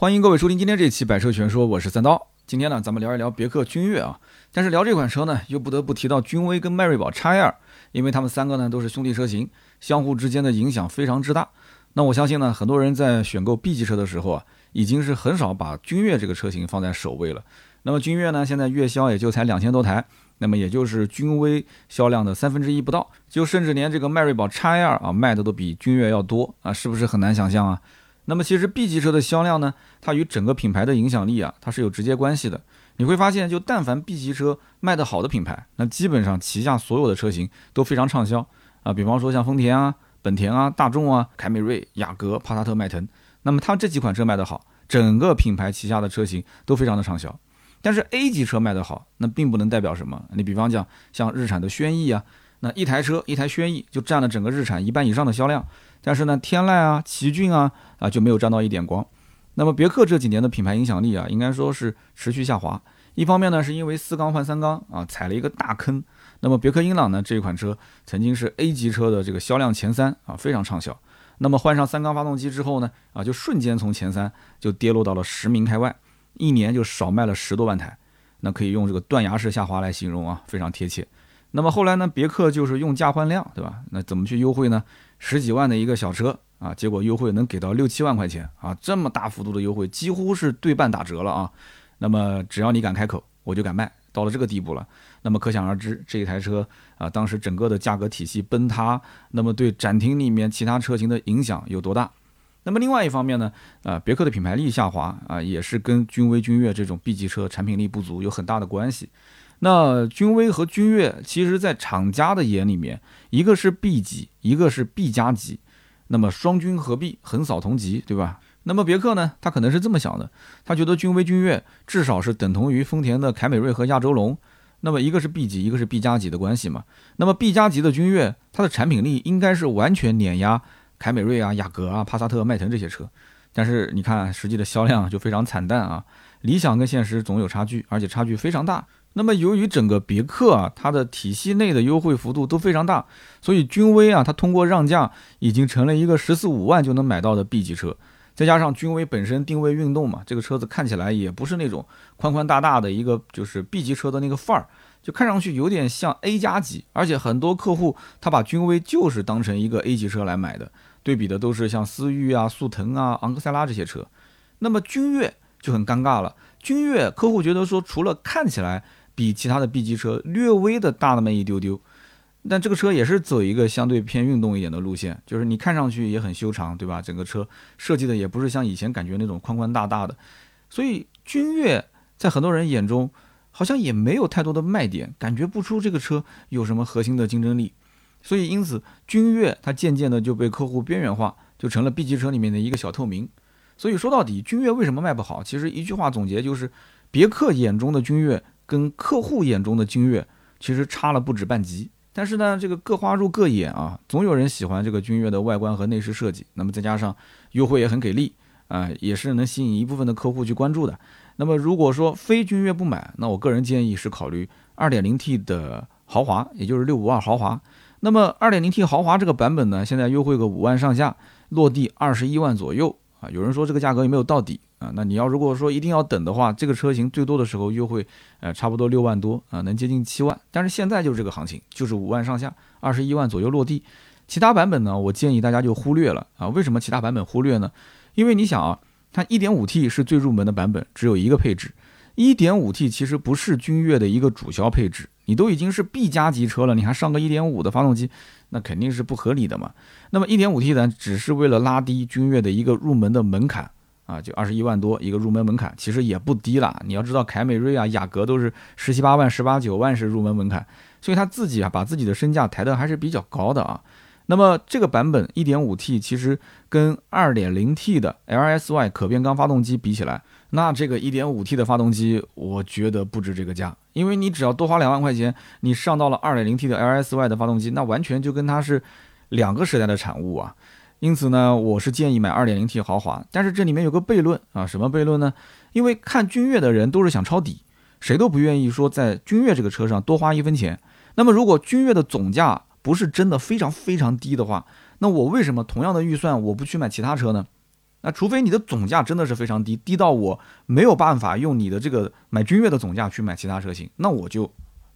欢迎各位收听今天这期《百车全说》，我是三刀。今天呢，咱们聊一聊别克君越啊。但是聊这款车呢，又不得不提到君威跟迈锐宝 x 二因为他们三个呢都是兄弟车型，相互之间的影响非常之大。那我相信呢，很多人在选购 B 级车的时候啊，已经是很少把君越这个车型放在首位了。那么君越呢，现在月销也就才两千多台，那么也就是君威销量的三分之一不到，就甚至连这个迈锐宝 x 二啊卖的都比君越要多啊，是不是很难想象啊？那么其实 B 级车的销量呢，它与整个品牌的影响力啊，它是有直接关系的。你会发现，就但凡 B 级车卖得好的品牌，那基本上旗下所有的车型都非常畅销啊。比方说像丰田啊、本田啊、大众啊、凯美瑞、雅阁、帕萨特、迈腾，那么它这几款车卖得好，整个品牌旗下的车型都非常的畅销。但是 A 级车卖得好，那并不能代表什么。你比方讲像日产的轩逸啊，那一台车一台轩逸就占了整个日产一半以上的销量。但是呢，天籁啊、奇骏啊啊就没有沾到一点光。那么别克这几年的品牌影响力啊，应该说是持续下滑。一方面呢，是因为四缸换三缸啊，踩了一个大坑。那么别克英朗呢这一款车曾经是 A 级车的这个销量前三啊，非常畅销。那么换上三缸发动机之后呢，啊就瞬间从前三就跌落到了十名开外，一年就少卖了十多万台。那可以用这个断崖式下滑来形容啊，非常贴切。那么后来呢，别克就是用价换量，对吧？那怎么去优惠呢？十几万的一个小车啊，结果优惠能给到六七万块钱啊，这么大幅度的优惠，几乎是对半打折了啊。那么只要你敢开口，我就敢卖，到了这个地步了。那么可想而知，这一台车啊，当时整个的价格体系崩塌，那么对展厅里面其他车型的影响有多大？那么另外一方面呢，啊，别克的品牌力下滑啊，也是跟君威、君越这种 B 级车产品力不足有很大的关系。那君威和君越，其实，在厂家的眼里面，一个是 B 级，一个是 B 加级，那么双君合璧，横扫同级，对吧？那么别克呢，他可能是这么想的，他觉得君威、君越至少是等同于丰田的凯美瑞和亚洲龙，那么一个是 B 级，一个是 B 加级的关系嘛。那么 B 加级的君越，它的产品力应该是完全碾压凯美瑞啊、雅阁啊、帕萨特、迈腾这些车，但是你看实际的销量就非常惨淡啊，理想跟现实总有差距，而且差距非常大。那么，由于整个别克啊，它的体系内的优惠幅度都非常大，所以君威啊，它通过让价已经成了一个十四五万就能买到的 B 级车。再加上君威本身定位运动嘛，这个车子看起来也不是那种宽宽大大的一个就是 B 级车的那个范儿，就看上去有点像 A 加级。而且很多客户他把君威就是当成一个 A 级车来买的，对比的都是像思域啊、速腾啊、昂克赛拉这些车。那么君越就很尴尬了，君越客户觉得说，除了看起来，比其他的 B 级车略微的大那么一丢丢，但这个车也是走一个相对偏运动一点的路线，就是你看上去也很修长，对吧？整个车设计的也不是像以前感觉那种宽宽大大的，所以君越在很多人眼中好像也没有太多的卖点，感觉不出这个车有什么核心的竞争力，所以因此君越它渐渐的就被客户边缘化，就成了 B 级车里面的一个小透明。所以说到底，君越为什么卖不好？其实一句话总结就是，别克眼中的君越。跟客户眼中的君越其实差了不止半级，但是呢，这个各花入各眼啊，总有人喜欢这个君越的外观和内饰设计，那么再加上优惠也很给力啊，也是能吸引一部分的客户去关注的。那么如果说非君越不买，那我个人建议是考虑 2.0T 的豪华，也就是652豪华。那么 2.0T 豪华这个版本呢，现在优惠个五万上下，落地二十一万左右啊。有人说这个价格有没有到底？啊，那你要如果说一定要等的话，这个车型最多的时候优惠，呃，差不多六万多啊，能接近七万。但是现在就是这个行情，就是五万上下，二十一万左右落地。其他版本呢，我建议大家就忽略了啊。为什么其他版本忽略呢？因为你想啊，它一点五 T 是最入门的版本，只有一个配置。一点五 T 其实不是君越的一个主销配置，你都已经是 B 加级车了，你还上个一点五的发动机，那肯定是不合理的嘛。那么一点五 T 呢，只是为了拉低君越的一个入门的门槛。啊，就二十一万多一个入门门槛，其实也不低了。你要知道，凯美瑞啊、雅阁都是十七八万、十八九万是入门门槛，所以他自己啊把自己的身价抬得还是比较高的啊。那么这个版本一点五 T 其实跟二点零 T 的 LSY 可变缸发动机比起来，那这个一点五 T 的发动机我觉得不值这个价，因为你只要多花两万块钱，你上到了二点零 T 的 LSY 的发动机，那完全就跟它是两个时代的产物啊。因此呢，我是建议买 2.0T 豪华，但是这里面有个悖论啊，什么悖论呢？因为看君越的人都是想抄底，谁都不愿意说在君越这个车上多花一分钱。那么如果君越的总价不是真的非常非常低的话，那我为什么同样的预算我不去买其他车呢？那除非你的总价真的是非常低，低到我没有办法用你的这个买君越的总价去买其他车型，那我就，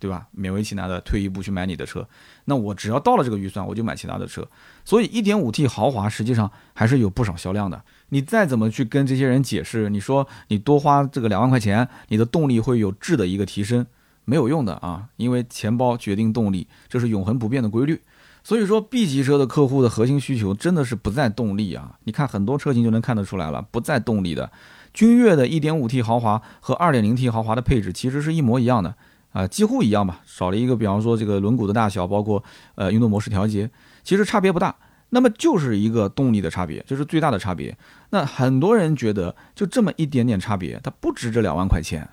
对吧？勉为其难的退一步去买你的车。那我只要到了这个预算，我就买其他的车。所以 1.5T 豪华实际上还是有不少销量的。你再怎么去跟这些人解释，你说你多花这个两万块钱，你的动力会有质的一个提升，没有用的啊，因为钱包决定动力，这是永恒不变的规律。所以说，B 级车的客户的核心需求真的是不在动力啊！你看很多车型就能看得出来了，不在动力的。君越的 1.5T 豪华和 2.0T 豪华的配置其实是一模一样的啊，几乎一样吧，少了一个，比方说这个轮毂的大小，包括呃运动模式调节，其实差别不大。那么就是一个动力的差别，这是最大的差别。那很多人觉得就这么一点点差别，它不值这两万块钱。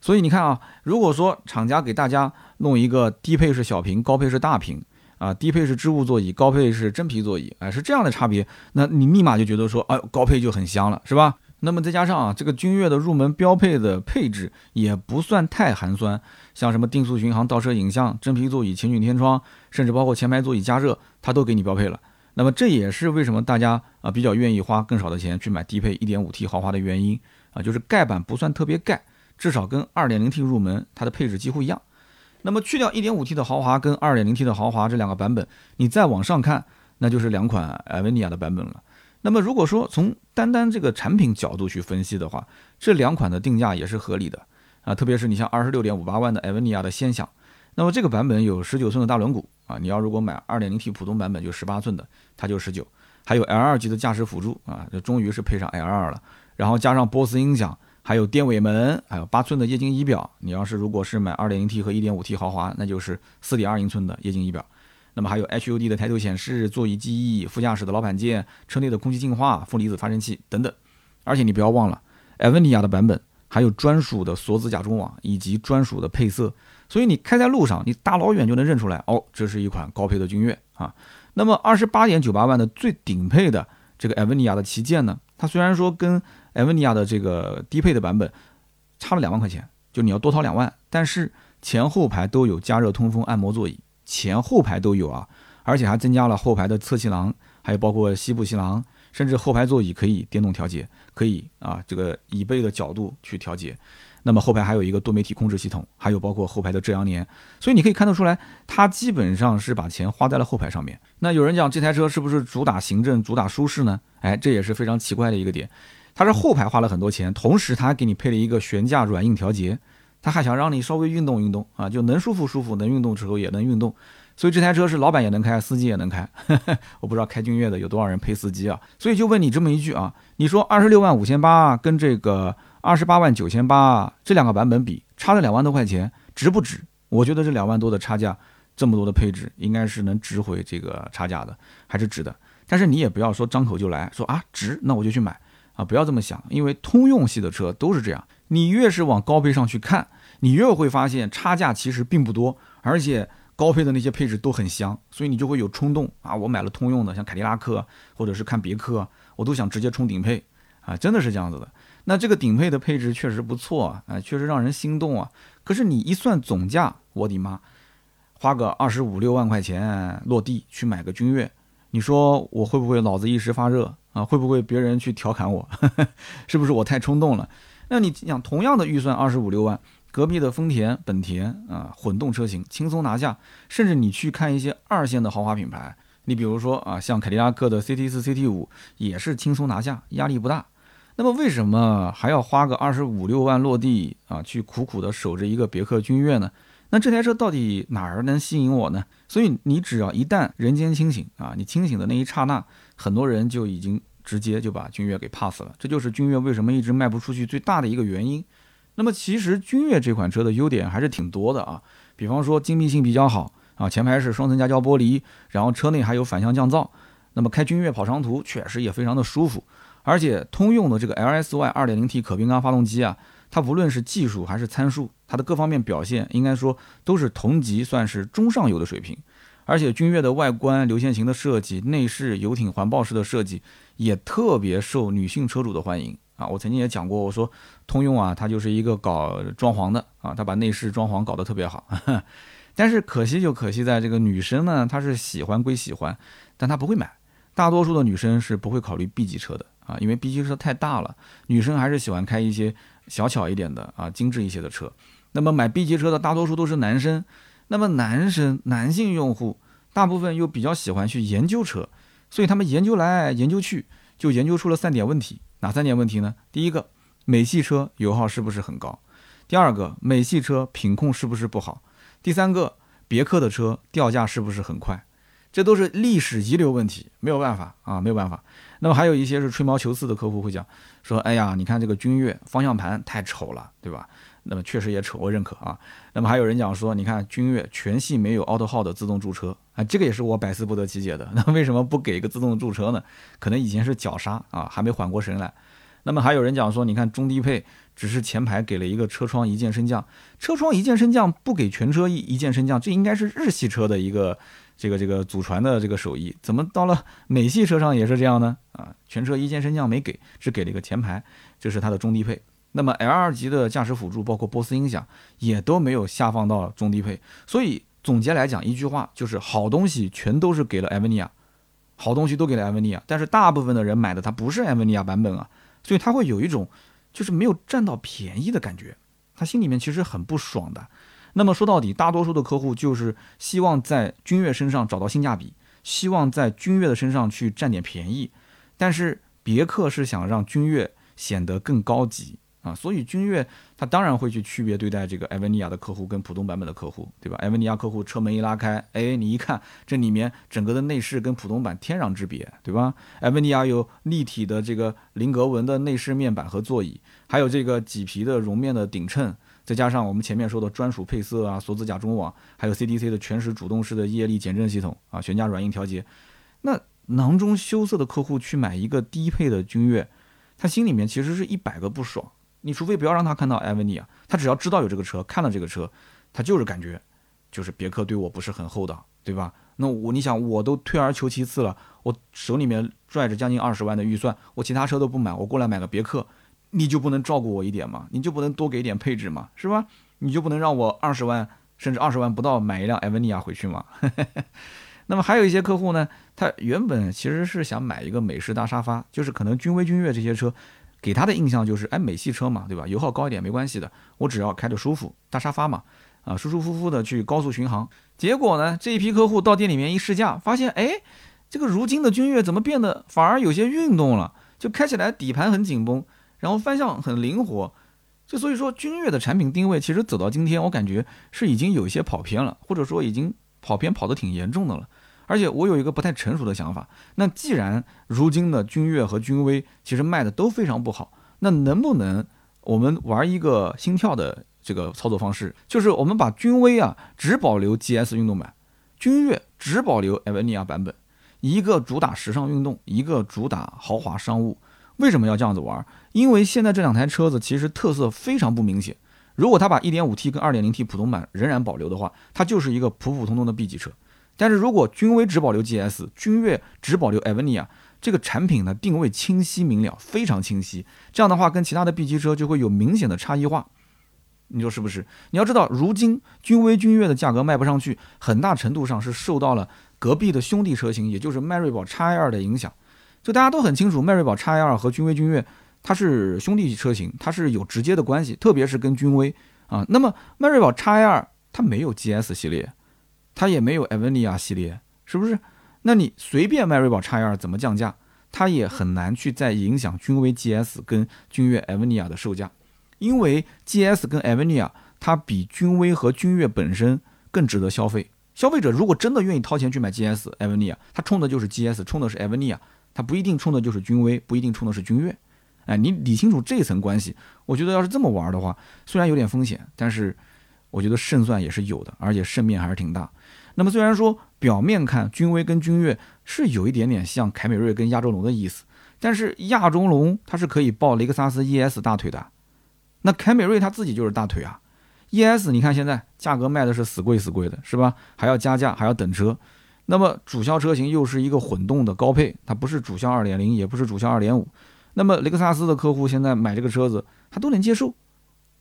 所以你看啊，如果说厂家给大家弄一个低配是小屏，高配是大屏。啊，低配是织物座椅，高配是真皮座椅，哎，是这样的差别。那你立马就觉得说，哎，高配就很香了，是吧？那么再加上啊，这个君越的入门标配的配置也不算太寒酸，像什么定速巡航、倒车影像、真皮座椅、全景天窗，甚至包括前排座椅加热，它都给你标配了。那么这也是为什么大家啊比较愿意花更少的钱去买低配 1.5T 豪华的原因啊，就是盖板不算特别盖，至少跟 2.0T 入门它的配置几乎一样。那么去掉 1.5T 的豪华跟 2.0T 的豪华这两个版本，你再往上看，那就是两款艾维尼亚的版本了。那么如果说从单单这个产品角度去分析的话，这两款的定价也是合理的啊。特别是你像26.58万的艾维尼亚的先享，那么这个版本有19寸的大轮毂啊，你要如果买 2.0T 普通版本就18寸的，它就19，还有 L2 级的驾驶辅助啊，这终于是配上 L2 了，然后加上波斯音响。还有电尾门，还有八寸的液晶仪表。你要是如果是买 2.0T 和 1.5T 豪华，那就是4.2英寸的液晶仪表。那么还有 HUD 的抬头显示、座椅记忆、副驾驶的老板键、车内的空气净化、负离子发生器等等。而且你不要忘了，艾文尼亚的版本还有专属的锁子甲中网以及专属的配色，所以你开在路上，你大老远就能认出来哦，这是一款高配的君越啊。那么28.98万的最顶配的这个艾文尼亚的旗舰呢，它虽然说跟艾维尼亚的这个低配的版本差了两万块钱，就你要多掏两万，但是前后排都有加热通风按摩座椅，前后排都有啊，而且还增加了后排的侧气囊，还有包括膝部气囊，甚至后排座椅可以电动调节，可以啊这个椅背的角度去调节。那么后排还有一个多媒体控制系统，还有包括后排的遮阳帘，所以你可以看得出来，它基本上是把钱花在了后排上面。那有人讲这台车是不是主打行政、主打舒适呢？哎，这也是非常奇怪的一个点。它是后排花了很多钱，同时它还给你配了一个悬架软硬调节，他还想让你稍微运动运动啊，就能舒服舒服，能运动时候也能运动，所以这台车是老板也能开，司机也能开。我不知道开君越的有多少人配司机啊，所以就问你这么一句啊，你说二十六万五千八跟这个二十八万九千八这两个版本比，差了两万多块钱，值不值？我觉得这两万多的差价，这么多的配置，应该是能值回这个差价的，还是值的。但是你也不要说张口就来说啊值，那我就去买。啊，不要这么想，因为通用系的车都是这样。你越是往高配上去看，你越会发现差价其实并不多，而且高配的那些配置都很香，所以你就会有冲动啊。我买了通用的，像凯迪拉克或者是看别克，我都想直接冲顶配啊，真的是这样子的。那这个顶配的配置确实不错啊，确实让人心动啊。可是你一算总价，我的妈，花个二十五六万块钱落地去买个君越，你说我会不会脑子一时发热？啊，会不会别人去调侃我？是不是我太冲动了？那你想，同样的预算二十五六万，隔壁的丰田、本田啊，混动车型轻松拿下。甚至你去看一些二线的豪华品牌，你比如说啊，像凯迪拉克的 CT 四、CT 五，也是轻松拿下，压力不大。那么为什么还要花个二十五六万落地啊，去苦苦的守着一个别克君越呢？那这台车到底哪儿能吸引我呢？所以你只要一旦人间清醒啊，你清醒的那一刹那。很多人就已经直接就把君越给 pass 了，这就是君越为什么一直卖不出去最大的一个原因。那么其实君越这款车的优点还是挺多的啊，比方说精密性比较好啊，前排是双层夹胶玻璃，然后车内还有反向降噪，那么开君越跑长途确实也非常的舒服。而且通用的这个 LSY 2.0T 可变缸发动机啊，它无论是技术还是参数，它的各方面表现应该说都是同级算是中上游的水平。而且君越的外观流线型的设计，内饰游艇环抱式的设计，也特别受女性车主的欢迎啊！我曾经也讲过，我说通用啊，它就是一个搞装潢的啊，它把内饰装潢搞得特别好。但是可惜就可惜在这个女生呢，她是喜欢归喜欢，但她不会买。大多数的女生是不会考虑 B 级车的啊，因为 B 级车太大了，女生还是喜欢开一些小巧一点的啊，精致一些的车。那么买 B 级车的大多数都是男生，那么男生男性用户大部分又比较喜欢去研究车，所以他们研究来研究去，就研究出了三点问题。哪三点问题呢？第一个，美系车油耗是不是很高？第二个，美系车品控是不是不好？第三个，别克的车掉价是不是很快？这都是历史遗留问题，没有办法啊，没有办法。那么还有一些是吹毛求疵的客户会讲说：“哎呀，你看这个君越方向盘太丑了，对吧？”那么确实也扯，我认可啊。那么还有人讲说：“你看君越全系没有 AutoHold 的自动驻车啊，这个也是我百思不得其解的。那为什么不给一个自动驻车呢？可能以前是脚刹啊，还没缓过神来。那么还有人讲说：“你看中低配只是前排给了一个车窗一键升降，车窗一键升降不给全车一一键升降，这应该是日系车的一个。”这个这个祖传的这个手艺，怎么到了美系车上也是这样呢？啊，全车一键升降没给，只给了一个前排，这是它的中低配。那么 L 二级的驾驶辅助，包括波斯音响，也都没有下放到中低配。所以总结来讲，一句话就是好东西全都是给了艾维尼亚，好东西都给了艾维尼亚。但是大部分的人买的它不是艾维尼亚版本啊，所以他会有一种就是没有占到便宜的感觉，他心里面其实很不爽的。那么说到底，大多数的客户就是希望在君越身上找到性价比，希望在君越的身上去占点便宜，但是别克是想让君越显得更高级啊，所以君越它当然会去区别对待这个艾维尼亚的客户跟普通版本的客户，对吧？艾维尼亚客户车门一拉开，哎，你一看这里面整个的内饰跟普通版天壤之别，对吧？艾维尼亚有立体的这个菱格纹的内饰面板和座椅，还有这个麂皮的绒面的顶衬。再加上我们前面说的专属配色啊，锁子甲中网，还有 CDC 的全时主动式的液力减震系统啊，悬架软硬调节，那囊中羞涩的客户去买一个低配的君越，他心里面其实是一百个不爽。你除非不要让他看到艾维尼啊，他只要知道有这个车，看了这个车，他就是感觉就是别克对我不是很厚道，对吧？那我你想我都退而求其次了，我手里面拽着将近二十万的预算，我其他车都不买，我过来买个别克。你就不能照顾我一点吗？你就不能多给点配置吗？是吧？你就不能让我二十万甚至二十万不到买一辆艾维尼亚回去吗？那么还有一些客户呢，他原本其实是想买一个美式大沙发，就是可能君威、君越这些车给他的印象就是，哎，美系车嘛，对吧？油耗高一点没关系的，我只要开着舒服，大沙发嘛，啊，舒舒服服的去高速巡航。结果呢，这一批客户到店里面一试驾，发现，哎，这个如今的君越怎么变得反而有些运动了？就开起来底盘很紧绷。然后方向很灵活，就所以说君越的产品定位其实走到今天，我感觉是已经有一些跑偏了，或者说已经跑偏跑得挺严重的了。而且我有一个不太成熟的想法，那既然如今的君越和君威其实卖的都非常不好，那能不能我们玩一个心跳的这个操作方式，就是我们把君威啊只保留 GS 运动版，君越只保留艾维尼亚版本，一个主打时尚运动，一个主打豪华商务。为什么要这样子玩？因为现在这两台车子其实特色非常不明显。如果它把 1.5T 跟 2.0T 普通版仍然保留的话，它就是一个普普通通的 B 级车。但是如果君威只保留 GS，君越只保留 a v e n i a 这个产品呢定位清晰明了，非常清晰。这样的话，跟其他的 B 级车就会有明显的差异化。你说是不是？你要知道，如今君威、君越的价格卖不上去，很大程度上是受到了隔壁的兄弟车型，也就是迈锐宝 X2 的影响。就大家都很清楚，迈锐宝 X2 和君威、君越，它是兄弟车型，它是有直接的关系，特别是跟君威啊。那么迈锐宝 X2 它没有 GS 系列，它也没有艾维尼亚系列，是不是？那你随便迈锐宝 x 二怎么降价，它也很难去再影响君威 GS 跟君越艾维尼亚的售价，因为 GS 跟艾维尼亚它比君威和君越本身更值得消费。消费者如果真的愿意掏钱去买 GS 艾维尼亚，他冲的就是 GS，冲的是艾维尼亚。它不一定冲的就是君威，不一定冲的是君越，哎，你理清楚这层关系。我觉得要是这么玩的话，虽然有点风险，但是我觉得胜算也是有的，而且胜面还是挺大。那么虽然说表面看君威跟君越是有一点点像凯美瑞跟亚洲龙的意思，但是亚洲龙它是可以抱雷克萨斯 ES 大腿的，那凯美瑞它自己就是大腿啊。ES 你看现在价格卖的是死贵死贵的，是吧？还要加价，还要等车。那么主销车型又是一个混动的高配，它不是主销二点零，也不是主销二点五。那么雷克萨斯的客户现在买这个车子，他都能接受，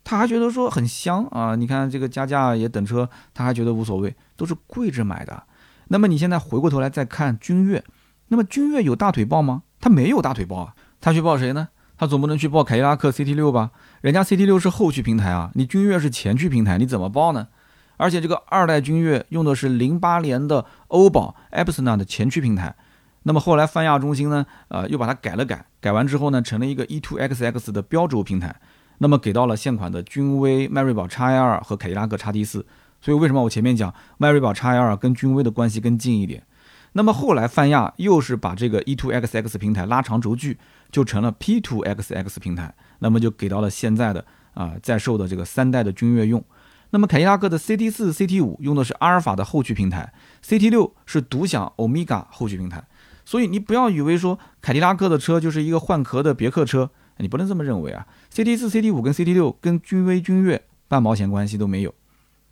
他还觉得说很香啊。你看这个加价也等车，他还觉得无所谓，都是跪着买的。那么你现在回过头来再看君越，那么君越有大腿抱吗？它没有大腿抱啊。他去抱谁呢？他总不能去抱凯迪拉克 CT 六吧？人家 CT 六是后驱平台啊，你君越是前驱平台，你怎么抱呢？而且这个二代君越用的是零八年的欧宝 e p s o n 的前驱平台，那么后来泛亚中心呢，呃，又把它改了改，改完之后呢，成了一个 E2XX 的标轴平台，那么给到了现款的君威、迈锐宝 XL 和凯迪拉克 XT4。所以为什么我前面讲迈锐宝 XL 跟君威的关系更近一点？那么后来泛亚又是把这个 E2XX 平台拉长轴距，就成了 P2XX 平台，那么就给到了现在的啊在售的这个三代的君越用。那么凯迪拉克的 CT 四、CT 五用的是阿尔法的后驱平台，CT 六是独享欧米伽后驱平台。所以你不要以为说凯迪拉克的车就是一个换壳的别克车，你不能这么认为啊。CT 四、CT 五跟 CT 六跟君威、君越半毛钱关系都没有。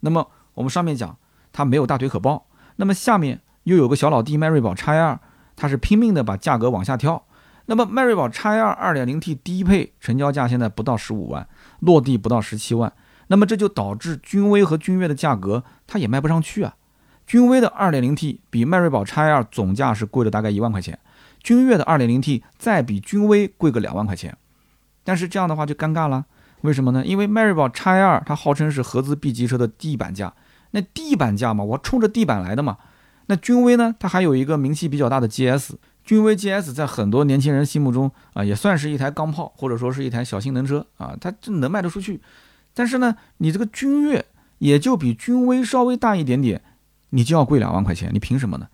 那么我们上面讲它没有大腿可抱，那么下面又有个小老弟迈锐宝 x 二它是拼命的把价格往下跳。那么迈锐宝 x 二 2.0T 低配成交价现在不到十五万，落地不到十七万。那么这就导致君威和君越的价格它也卖不上去啊。君威的 2.0T 比迈锐宝 x 二总价是贵了大概一万块钱，君越的 2.0T 再比君威贵个两万块钱。但是这样的话就尴尬了，为什么呢？因为迈锐宝 x 二它号称是合资 B 级车的地板价，那地板价嘛，我冲着地板来的嘛。那君威呢，它还有一个名气比较大的 GS，君威 GS 在很多年轻人心目中啊，也算是一台钢炮，或者说是一台小性能车啊，它这能卖得出去。但是呢，你这个君越也就比君威稍微大一点点，你就要贵两万块钱，你凭什么呢？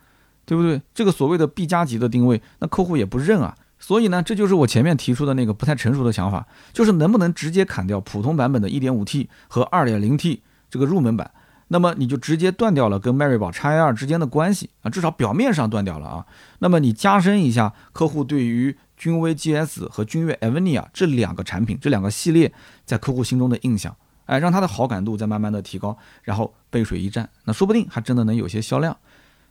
对不对？这个所谓的 B 加级的定位，那客户也不认啊。所以呢，这就是我前面提出的那个不太成熟的想法，就是能不能直接砍掉普通版本的 1.5T 和 2.0T 这个入门版，那么你就直接断掉了跟迈锐宝 XL 之间的关系啊，至少表面上断掉了啊。那么你加深一下客户对于君威 GS 和君越 Avenir 这两个产品、这两个系列在客户心中的印象，哎，让他的好感度在慢慢的提高，然后背水一战，那说不定还真的能有些销量。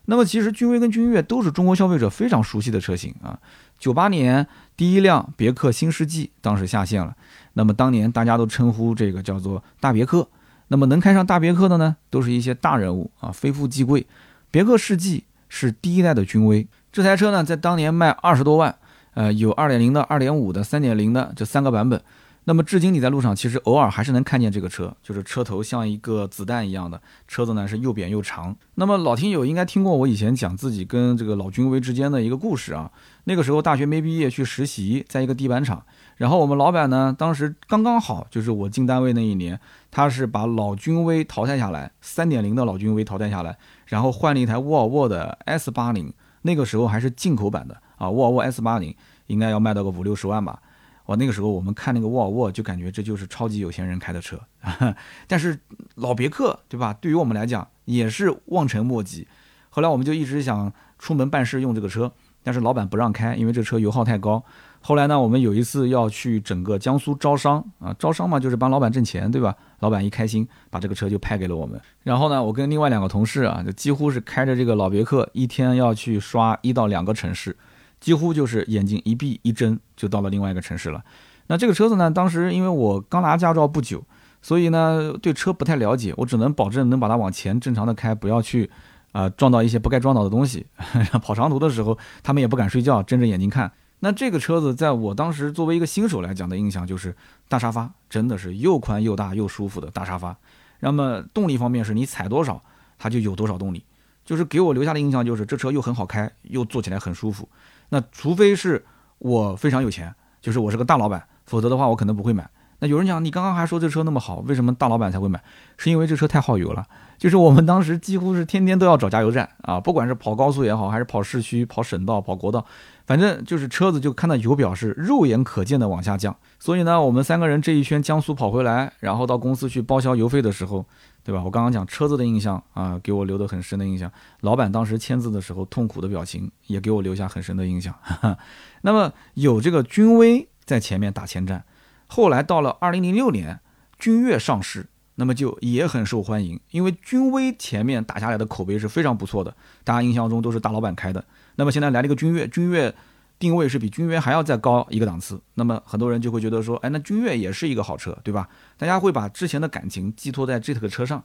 那么其实君威跟君越都是中国消费者非常熟悉的车型啊。九八年第一辆别克新世纪当时下线了，那么当年大家都称呼这个叫做大别克。那么能开上大别克的呢，都是一些大人物啊，非富即贵。别克世纪是第一代的君威，这台车呢在当年卖二十多万。呃，有二点零的、二点五的、三点零的这三个版本。那么至今你在路上其实偶尔还是能看见这个车，就是车头像一个子弹一样的，车子呢是又扁又长。那么老听友应该听过我以前讲自己跟这个老君威之间的一个故事啊。那个时候大学没毕业去实习，在一个地板厂，然后我们老板呢当时刚刚好就是我进单位那一年，他是把老君威淘汰下来，三点零的老君威淘汰下来，然后换了一台沃尔沃的 S 八零，那个时候还是进口版的。啊，沃尔沃 S 八零应该要卖到个五六十万吧？我，那个时候我们看那个沃尔沃，就感觉这就是超级有钱人开的车。但是老别克，对吧？对于我们来讲也是望尘莫及。后来我们就一直想出门办事用这个车，但是老板不让开，因为这车油耗太高。后来呢，我们有一次要去整个江苏招商啊，招商嘛就是帮老板挣钱，对吧？老板一开心，把这个车就派给了我们。然后呢，我跟另外两个同事啊，就几乎是开着这个老别克，一天要去刷一到两个城市。几乎就是眼睛一闭一睁就到了另外一个城市了。那这个车子呢，当时因为我刚拿驾照不久，所以呢对车不太了解，我只能保证能把它往前正常的开，不要去啊撞到一些不该撞到的东西。跑长途的时候，他们也不敢睡觉，睁着眼睛看。那这个车子在我当时作为一个新手来讲的印象就是大沙发，真的是又宽又大又舒服的大沙发。那么动力方面是你踩多少它就有多少动力，就是给我留下的印象就是这车又很好开，又坐起来很舒服。那除非是我非常有钱，就是我是个大老板，否则的话我可能不会买。那有人讲，你刚刚还说这车那么好，为什么大老板才会买？是因为这车太耗油了。就是我们当时几乎是天天都要找加油站啊，不管是跑高速也好，还是跑市区、跑省道、跑国道，反正就是车子就看到油表是肉眼可见的往下降。所以呢，我们三个人这一圈江苏跑回来，然后到公司去报销油费的时候。对吧？我刚刚讲车子的印象啊，给我留的很深的印象。老板当时签字的时候痛苦的表情，也给我留下很深的印象。那么有这个君威在前面打前站，后来到了二零零六年，君越上市，那么就也很受欢迎，因为君威前面打下来的口碑是非常不错的，大家印象中都是大老板开的。那么现在来了一个君越，君越。定位是比君越还要再高一个档次，那么很多人就会觉得说，哎，那君越也是一个好车，对吧？大家会把之前的感情寄托在这个车上，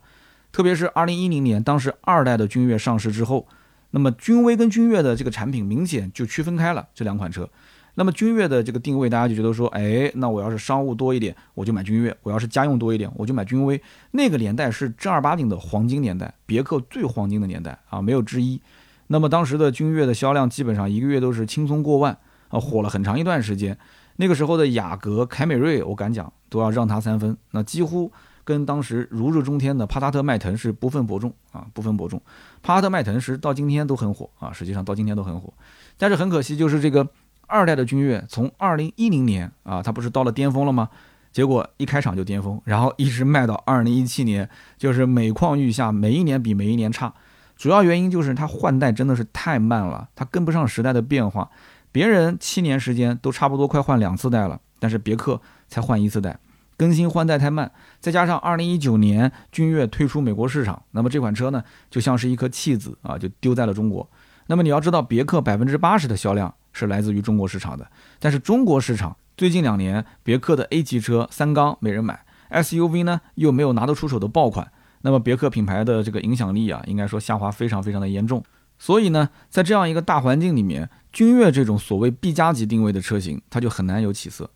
特别是二零一零年当时二代的君越上市之后，那么君威跟君越的这个产品明显就区分开了这两款车，那么君越的这个定位，大家就觉得说，哎，那我要是商务多一点，我就买君越；我要是家用多一点，我就买君威。那个年代是正儿八经的黄金年代，别克最黄金的年代啊，没有之一。那么当时的君越的销量基本上一个月都是轻松过万啊，火了很长一段时间。那个时候的雅阁、凯美瑞，我敢讲都要让它三分，那几乎跟当时如日中天的帕萨特、迈腾是不分伯仲啊，不分伯仲。帕萨特、迈腾是到今天都很火啊，实际上到今天都很火，但是很可惜就是这个。二代的君越从二零一零年啊，它不是到了巅峰了吗？结果一开场就巅峰，然后一直卖到二零一七年，就是每况愈下，每一年比每一年差。主要原因就是它换代真的是太慢了，它跟不上时代的变化。别人七年时间都差不多快换两次代了，但是别克才换一次代，更新换代太慢。再加上二零一九年君越退出美国市场，那么这款车呢，就像是一颗弃子啊，就丢在了中国。那么你要知道，别克百分之八十的销量。是来自于中国市场的，但是中国市场最近两年，别克的 A 级车三缸没人买，SUV 呢又没有拿得出手的爆款，那么别克品牌的这个影响力啊，应该说下滑非常非常的严重。所以呢，在这样一个大环境里面，君越这种所谓 B 加级定位的车型，它就很难有起色。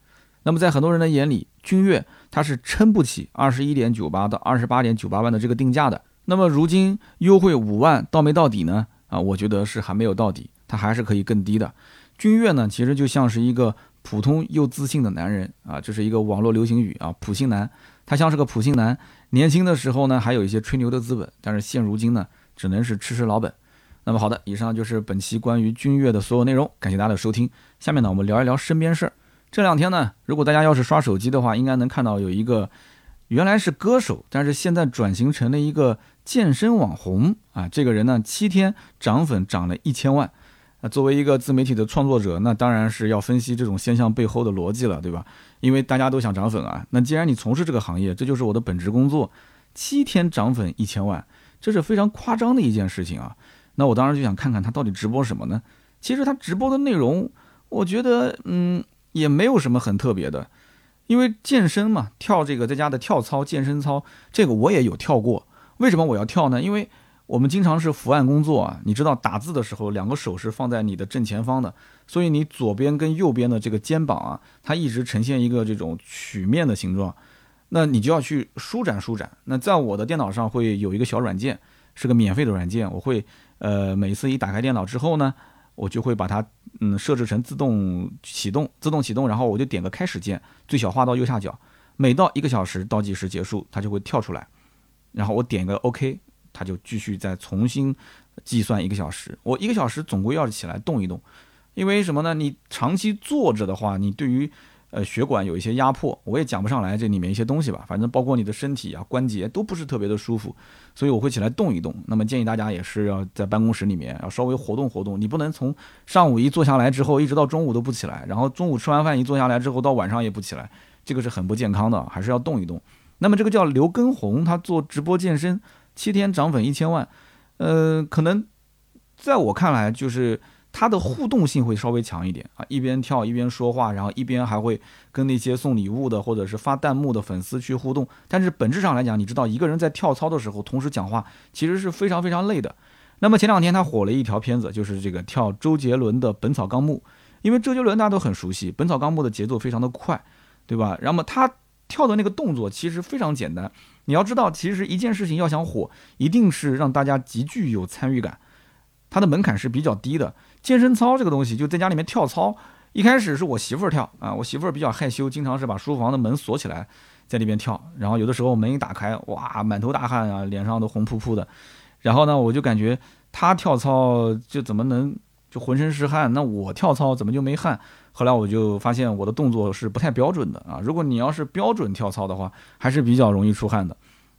那么在很多人的眼里，君越它是撑不起二十一点九八到二十八点九八万的这个定价的。那么如今优惠五万到没到底呢？啊，我觉得是还没有到底，它还是可以更低的。君越呢，其实就像是一个普通又自信的男人啊，这是一个网络流行语啊，普信男。他像是个普信男，年轻的时候呢，还有一些吹牛的资本，但是现如今呢，只能是吃吃老本。那么好的，以上就是本期关于君越的所有内容，感谢大家的收听。下面呢，我们聊一聊身边事儿。这两天呢，如果大家要是刷手机的话，应该能看到有一个原来是歌手，但是现在转型成了一个健身网红啊。这个人呢，七天涨粉涨了一千万。那作为一个自媒体的创作者，那当然是要分析这种现象背后的逻辑了，对吧？因为大家都想涨粉啊。那既然你从事这个行业，这就是我的本职工作。七天涨粉一千万，这是非常夸张的一件事情啊。那我当然就想看看他到底直播什么呢？其实他直播的内容，我觉得嗯也没有什么很特别的，因为健身嘛，跳这个在家的跳操、健身操，这个我也有跳过。为什么我要跳呢？因为我们经常是伏案工作啊，你知道打字的时候，两个手是放在你的正前方的，所以你左边跟右边的这个肩膀啊，它一直呈现一个这种曲面的形状，那你就要去舒展舒展。那在我的电脑上会有一个小软件，是个免费的软件，我会呃每次一打开电脑之后呢，我就会把它嗯设置成自动启动，自动启动，然后我就点个开始键，最小化到右下角，每到一个小时倒计时结束，它就会跳出来，然后我点一个 OK。他就继续再重新计算一个小时，我一个小时总归要起来动一动，因为什么呢？你长期坐着的话，你对于呃血管有一些压迫，我也讲不上来这里面一些东西吧，反正包括你的身体啊关节都不是特别的舒服，所以我会起来动一动。那么建议大家也是要在办公室里面要稍微活动活动，你不能从上午一坐下来之后一直到中午都不起来，然后中午吃完饭一坐下来之后到晚上也不起来，这个是很不健康的，还是要动一动。那么这个叫刘根红，他做直播健身。七天涨粉一千万，呃，可能在我看来，就是他的互动性会稍微强一点啊，一边跳一边说话，然后一边还会跟那些送礼物的或者是发弹幕的粉丝去互动。但是本质上来讲，你知道一个人在跳操的时候同时讲话，其实是非常非常累的。那么前两天他火了一条片子，就是这个跳周杰伦的《本草纲目》，因为周杰伦大家都很熟悉，《本草纲目》的节奏非常的快，对吧？然后他跳的那个动作其实非常简单。你要知道，其实一件事情要想火，一定是让大家极具有参与感，它的门槛是比较低的。健身操这个东西，就在家里面跳操，一开始是我媳妇儿跳啊，我媳妇儿比较害羞，经常是把书房的门锁起来，在里边跳。然后有的时候门一打开，哇，满头大汗啊，脸上都红扑扑的。然后呢，我就感觉她跳操就怎么能就浑身是汗，那我跳操怎么就没汗？后来我就发现我的动作是不太标准的啊！如果你要是标准跳操的话，还是比较容易出汗的。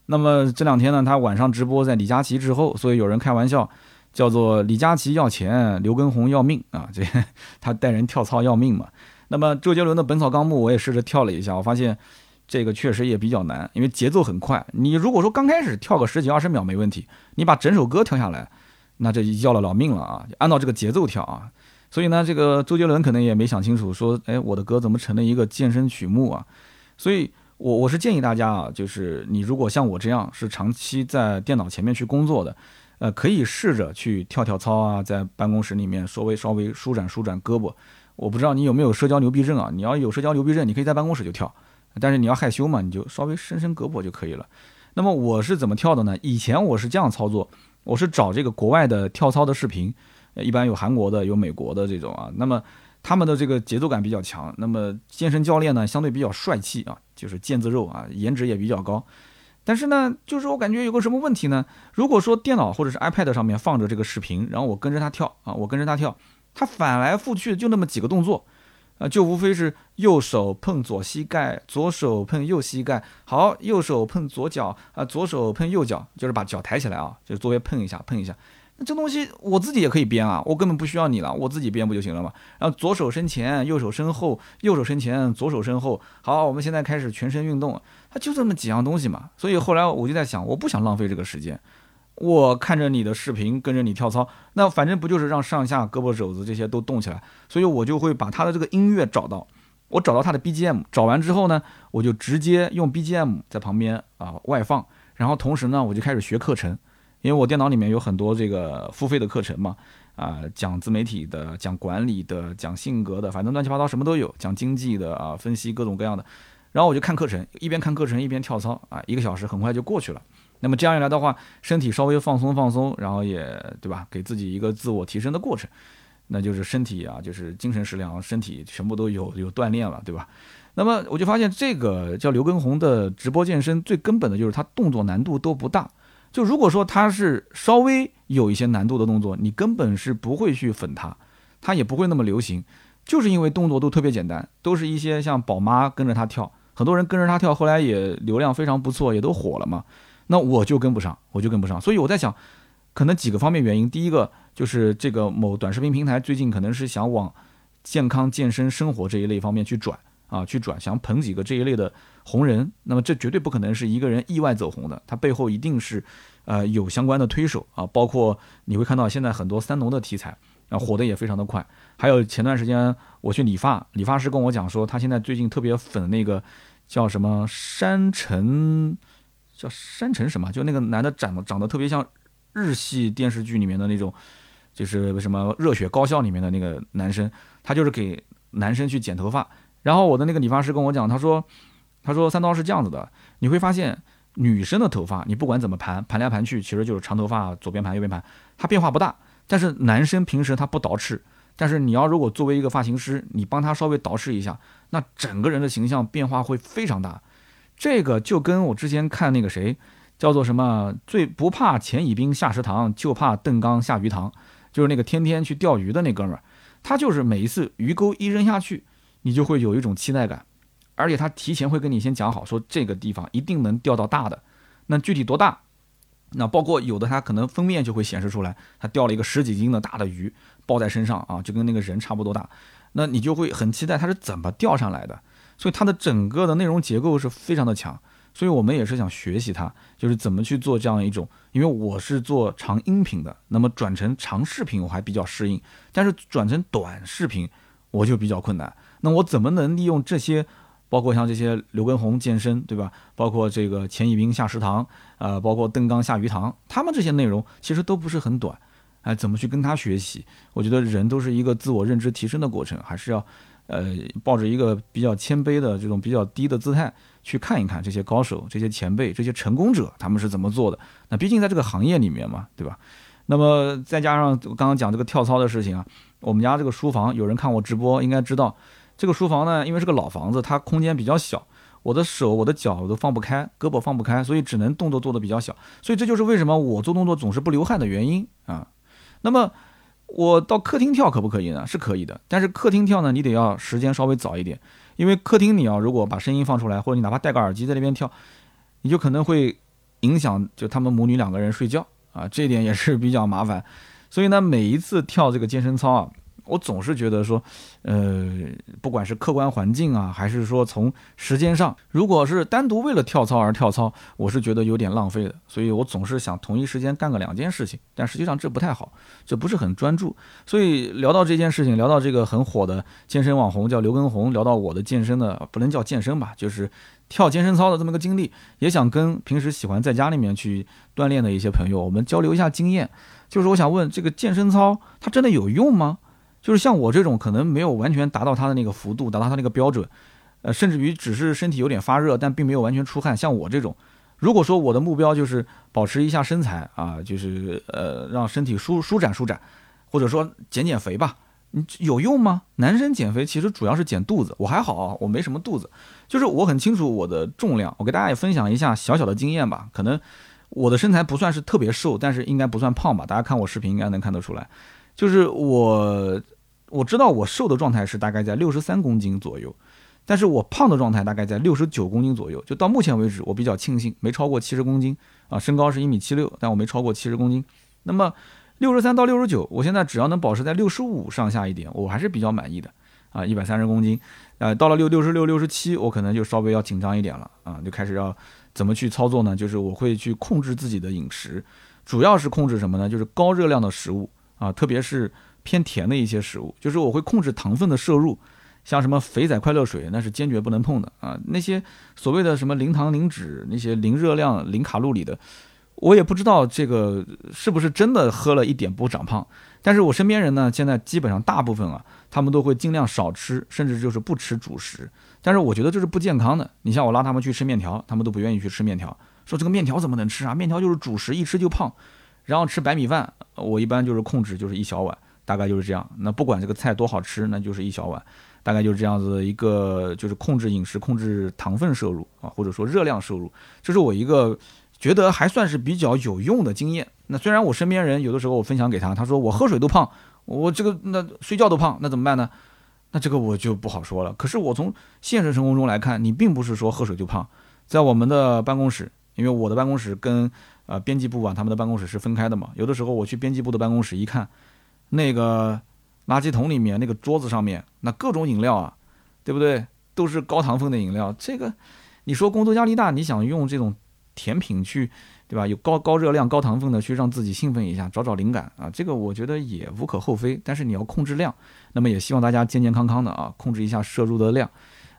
那么这两天呢，他晚上直播在李佳琦之后，所以有人开玩笑叫做李佳琦要钱，刘畊宏要命啊！这他带人跳操要命嘛。那么周杰伦的《本草纲目》我也试着跳了一下，我发现这个确实也比较难，因为节奏很快。你如果说刚开始跳个十几二十秒没问题，你把整首歌跳下来，那这要了老命了啊！按照这个节奏跳啊。所以呢，这个周杰伦可能也没想清楚，说，哎，我的歌怎么成了一个健身曲目啊？所以，我我是建议大家啊，就是你如果像我这样是长期在电脑前面去工作的，呃，可以试着去跳跳操啊，在办公室里面稍微稍微舒展舒展胳膊。我不知道你有没有社交牛逼症啊？你要有社交牛逼症，你可以在办公室就跳，但是你要害羞嘛，你就稍微伸伸胳膊就可以了。那么我是怎么跳的呢？以前我是这样操作，我是找这个国外的跳操的视频，一般有韩国的，有美国的这种啊。那么他们的这个节奏感比较强，那么健身教练呢相对比较帅气啊，就是腱子肉啊，颜值也比较高。但是呢，就是我感觉有个什么问题呢？如果说电脑或者是 iPad 上面放着这个视频，然后我跟着他跳啊，我跟着他跳，他反来覆去就那么几个动作，啊，就无非是右手碰左膝盖，左手碰右膝盖，好，右手碰左脚啊，左手碰右脚，就是把脚抬起来啊，就作为碰一下，碰一下。这东西我自己也可以编啊，我根本不需要你了，我自己编不就行了吗？然后左手伸前，右手伸后，右手伸前，左手伸后。好，我们现在开始全身运动，它就这么几样东西嘛。所以后来我就在想，我不想浪费这个时间。我看着你的视频，跟着你跳操，那反正不就是让上下胳膊肘子这些都动起来？所以我就会把他的这个音乐找到，我找到他的 BGM，找完之后呢，我就直接用 BGM 在旁边啊外放，然后同时呢，我就开始学课程。因为我电脑里面有很多这个付费的课程嘛，啊，讲自媒体的，讲管理的，讲性格的，反正乱七八糟什么都有，讲经济的啊，分析各种各样的，然后我就看课程，一边看课程一边跳操啊，一个小时很快就过去了。那么这样一来的话，身体稍微放松放松，然后也对吧，给自己一个自我提升的过程，那就是身体啊，就是精神食粮，身体全部都有有锻炼了，对吧？那么我就发现这个叫刘畊宏的直播健身，最根本的就是他动作难度都不大。就如果说他是稍微有一些难度的动作，你根本是不会去粉他，他也不会那么流行，就是因为动作都特别简单，都是一些像宝妈跟着他跳，很多人跟着他跳，后来也流量非常不错，也都火了嘛。那我就跟不上，我就跟不上。所以我在想，可能几个方面原因，第一个就是这个某短视频平台最近可能是想往健康健身生活这一类方面去转啊，去转，想捧几个这一类的。红人，那么这绝对不可能是一个人意外走红的，他背后一定是，呃，有相关的推手啊，包括你会看到现在很多三农的题材啊，火的也非常的快。还有前段时间我去理发，理发师跟我讲说，他现在最近特别粉那个叫什么山城，叫山城什么，就那个男的长得长得特别像日系电视剧里面的那种，就是什么热血高校里面的那个男生，他就是给男生去剪头发。然后我的那个理发师跟我讲，他说。他说：“三刀是这样子的，你会发现女生的头发，你不管怎么盘，盘来盘去，其实就是长头发，左边盘右边盘，它变化不大。但是男生平时他不捯饬，但是你要如果作为一个发型师，你帮他稍微捯饬一下，那整个人的形象变化会非常大。这个就跟我之前看那个谁，叫做什么，最不怕钱乙兵下食堂，就怕邓刚下鱼塘，就是那个天天去钓鱼的那哥们儿，他就是每一次鱼钩一扔下去，你就会有一种期待感。”而且他提前会跟你先讲好，说这个地方一定能钓到大的，那具体多大？那包括有的他可能封面就会显示出来，他钓了一个十几斤的大的鱼，抱在身上啊，就跟那个人差不多大，那你就会很期待他是怎么钓上来的。所以它的整个的内容结构是非常的强，所以我们也是想学习它，就是怎么去做这样一种。因为我是做长音频的，那么转成长视频我还比较适应，但是转成短视频我就比较困难。那我怎么能利用这些？包括像这些刘畊宏健身，对吧？包括这个钱乙兵下食堂，呃，包括邓刚下鱼塘，他们这些内容其实都不是很短，哎，怎么去跟他学习？我觉得人都是一个自我认知提升的过程，还是要，呃，抱着一个比较谦卑的这种比较低的姿态去看一看这些高手、这些前辈、这些成功者他们是怎么做的。那毕竟在这个行业里面嘛，对吧？那么再加上刚刚讲这个跳操的事情啊，我们家这个书房有人看我直播应该知道。这个书房呢，因为是个老房子，它空间比较小，我的手、我的脚都放不开，胳膊放不开，所以只能动作做的比较小。所以这就是为什么我做动作总是不流汗的原因啊。那么我到客厅跳可不可以呢？是可以的，但是客厅跳呢，你得要时间稍微早一点，因为客厅你要如果把声音放出来，或者你哪怕戴个耳机在那边跳，你就可能会影响就他们母女两个人睡觉啊，这一点也是比较麻烦。所以呢，每一次跳这个健身操啊。我总是觉得说，呃，不管是客观环境啊，还是说从时间上，如果是单独为了跳操而跳操，我是觉得有点浪费的。所以我总是想同一时间干个两件事情，但实际上这不太好，这不是很专注。所以聊到这件事情，聊到这个很火的健身网红叫刘畊宏，聊到我的健身的，不能叫健身吧，就是跳健身操的这么个经历，也想跟平时喜欢在家里面去锻炼的一些朋友，我们交流一下经验。就是我想问，这个健身操它真的有用吗？就是像我这种可能没有完全达到它的那个幅度，达到它那个标准，呃，甚至于只是身体有点发热，但并没有完全出汗。像我这种，如果说我的目标就是保持一下身材啊，就是呃让身体舒舒展舒展，或者说减减肥吧，你有用吗？男生减肥其实主要是减肚子，我还好啊，我没什么肚子，就是我很清楚我的重量。我给大家也分享一下小小的经验吧，可能我的身材不算是特别瘦，但是应该不算胖吧？大家看我视频应该能看得出来。就是我，我知道我瘦的状态是大概在六十三公斤左右，但是我胖的状态大概在六十九公斤左右。就到目前为止，我比较庆幸没超过七十公斤啊。身高是一米七六，但我没超过七十公斤。那么六十三到六十九，我现在只要能保持在六十五上下一点，我还是比较满意的啊。一百三十公斤，呃，到了六六十六、六十七，我可能就稍微要紧张一点了啊，就开始要怎么去操作呢？就是我会去控制自己的饮食，主要是控制什么呢？就是高热量的食物。啊，特别是偏甜的一些食物，就是我会控制糖分的摄入，像什么肥仔快乐水，那是坚决不能碰的啊。那些所谓的什么零糖零脂、那些零热量、零卡路里的，我也不知道这个是不是真的喝了一点不长胖。但是我身边人呢，现在基本上大部分啊，他们都会尽量少吃，甚至就是不吃主食。但是我觉得这是不健康的。你像我拉他们去吃面条，他们都不愿意去吃面条，说这个面条怎么能吃啊？面条就是主食，一吃就胖。然后吃白米饭，我一般就是控制就是一小碗，大概就是这样。那不管这个菜多好吃，那就是一小碗，大概就是这样子一个，就是控制饮食，控制糖分摄入啊，或者说热量摄入，这是我一个觉得还算是比较有用的经验。那虽然我身边人有的时候我分享给他，他说我喝水都胖，我这个那睡觉都胖，那怎么办呢？那这个我就不好说了。可是我从现实生活中来看，你并不是说喝水就胖，在我们的办公室，因为我的办公室跟啊，编辑部啊，他们的办公室是分开的嘛。有的时候我去编辑部的办公室一看，那个垃圾桶里面那个桌子上面，那各种饮料啊，对不对？都是高糖分的饮料。这个，你说工作压力大，你想用这种甜品去，对吧？有高高热量、高糖分的去让自己兴奋一下，找找灵感啊，这个我觉得也无可厚非。但是你要控制量，那么也希望大家健健康康的啊，控制一下摄入的量。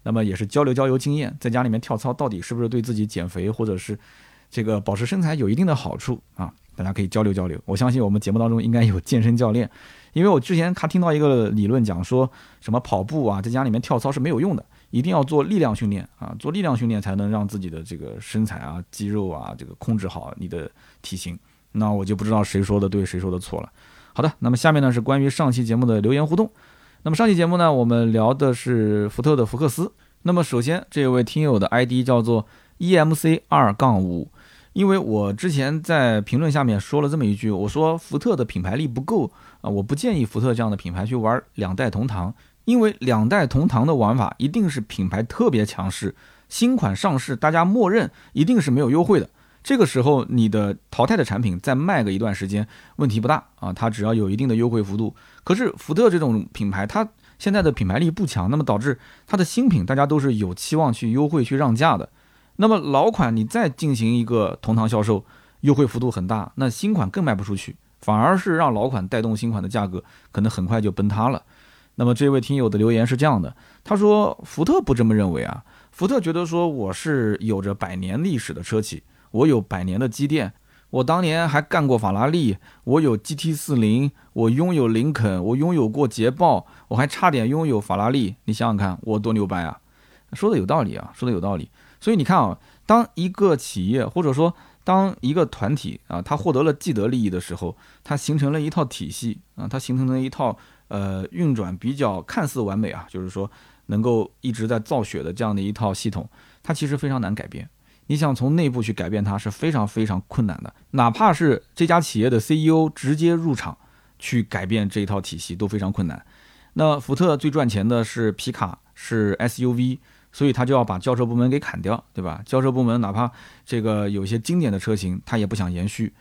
那么也是交流交流经验，在家里面跳操到底是不是对自己减肥或者是？这个保持身材有一定的好处啊，大家可以交流交流。我相信我们节目当中应该有健身教练，因为我之前还听到一个理论讲说，什么跑步啊，在家里面跳操是没有用的，一定要做力量训练啊，做力量训练才能让自己的这个身材啊、肌肉啊，这个控制好你的体型。那我就不知道谁说的对，谁说的错了。好的，那么下面呢是关于上期节目的留言互动。那么上期节目呢，我们聊的是福特的福克斯。那么首先这位听友的 ID 叫做 EMC 二杠五。因为我之前在评论下面说了这么一句，我说福特的品牌力不够啊，我不建议福特这样的品牌去玩两代同堂，因为两代同堂的玩法一定是品牌特别强势，新款上市大家默认一定是没有优惠的，这个时候你的淘汰的产品再卖个一段时间问题不大啊，它只要有一定的优惠幅度。可是福特这种品牌，它现在的品牌力不强，那么导致它的新品大家都是有期望去优惠去让价的。那么老款你再进行一个同堂销售，优惠幅度很大，那新款更卖不出去，反而是让老款带动新款的价格，可能很快就崩塌了。那么这位听友的留言是这样的，他说福特不这么认为啊，福特觉得说我是有着百年历史的车企，我有百年的积淀，我当年还干过法拉利，我有 GT 四零，我拥有林肯，我拥有过捷豹，我还差点拥有法拉利，你想想看我多牛掰啊！说的有道理啊，说的有道理。所以你看啊，当一个企业或者说当一个团体啊，它获得了既得利益的时候，它形成了一套体系啊，它形成了一套呃运转比较看似完美啊，就是说能够一直在造血的这样的一套系统，它其实非常难改变。你想从内部去改变它是非常非常困难的，哪怕是这家企业的 CEO 直接入场去改变这一套体系都非常困难。那福特最赚钱的是皮卡，是 SUV。所以他就要把轿车部门给砍掉，对吧？轿车部门哪怕这个有些经典的车型，他也不想延续。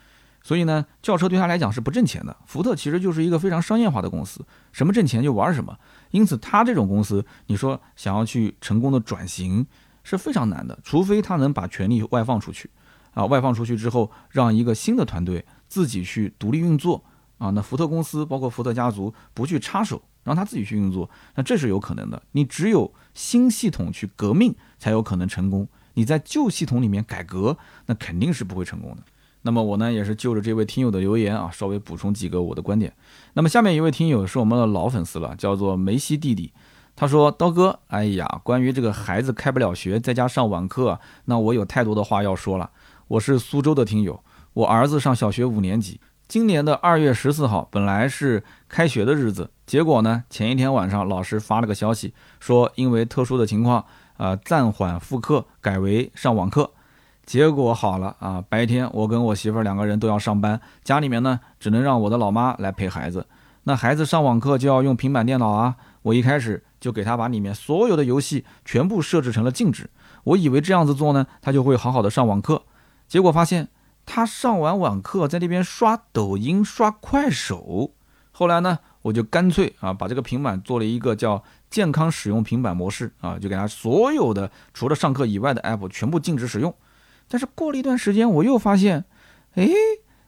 所以呢，轿车对他来讲是不挣钱的。福特其实就是一个非常商业化的公司，什么挣钱就玩什么。因此，他这种公司，你说想要去成功的转型是非常难的，除非他能把权力外放出去，啊，外放出去之后，让一个新的团队自己去独立运作，啊，那福特公司包括福特家族不去插手。让他自己去运作，那这是有可能的。你只有新系统去革命，才有可能成功。你在旧系统里面改革，那肯定是不会成功的。那么我呢也是就着这位听友的留言啊，稍微补充几个我的观点。那么下面一位听友是我们的老粉丝了，叫做梅西弟弟。他说：“刀哥，哎呀，关于这个孩子开不了学，在家上网课，那我有太多的话要说了。我是苏州的听友，我儿子上小学五年级，今年的二月十四号本来是开学的日子，结果呢，前一天晚上老师发了个消息，说因为特殊的情况，呃，暂缓复课，改为上网课。结果好了啊，白天我跟我媳妇儿两个人都要上班，家里面呢只能让我的老妈来陪孩子。那孩子上网课就要用平板电脑啊，我一开始。”就给他把里面所有的游戏全部设置成了禁止。我以为这样子做呢，他就会好好的上网课。结果发现他上完网课在那边刷抖音、刷快手。后来呢，我就干脆啊把这个平板做了一个叫健康使用平板模式啊，就给他所有的除了上课以外的 app 全部禁止使用。但是过了一段时间，我又发现，哎，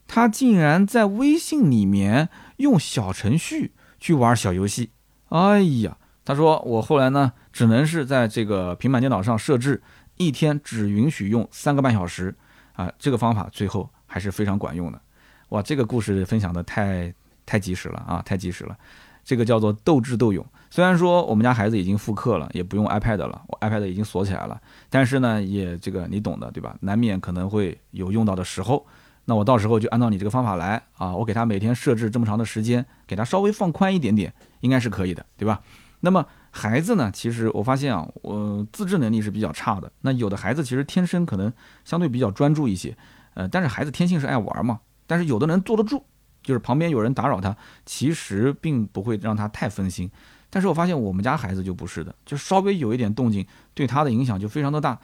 他竟然在微信里面用小程序去玩小游戏。哎呀！他说：“我后来呢，只能是在这个平板电脑上设置一天只允许用三个半小时啊。这个方法最后还是非常管用的。哇，这个故事分享的太太及时了啊，太及时了。这个叫做斗智斗勇。虽然说我们家孩子已经复课了，也不用 iPad 了，我 iPad 已经锁起来了，但是呢，也这个你懂的，对吧？难免可能会有用到的时候。那我到时候就按照你这个方法来啊，我给他每天设置这么长的时间，给他稍微放宽一点点，应该是可以的，对吧？”那么孩子呢？其实我发现啊，我自制能力是比较差的。那有的孩子其实天生可能相对比较专注一些，呃，但是孩子天性是爱玩嘛。但是有的人坐得住，就是旁边有人打扰他，其实并不会让他太分心。但是我发现我们家孩子就不是的，就稍微有一点动静，对他的影响就非常的大。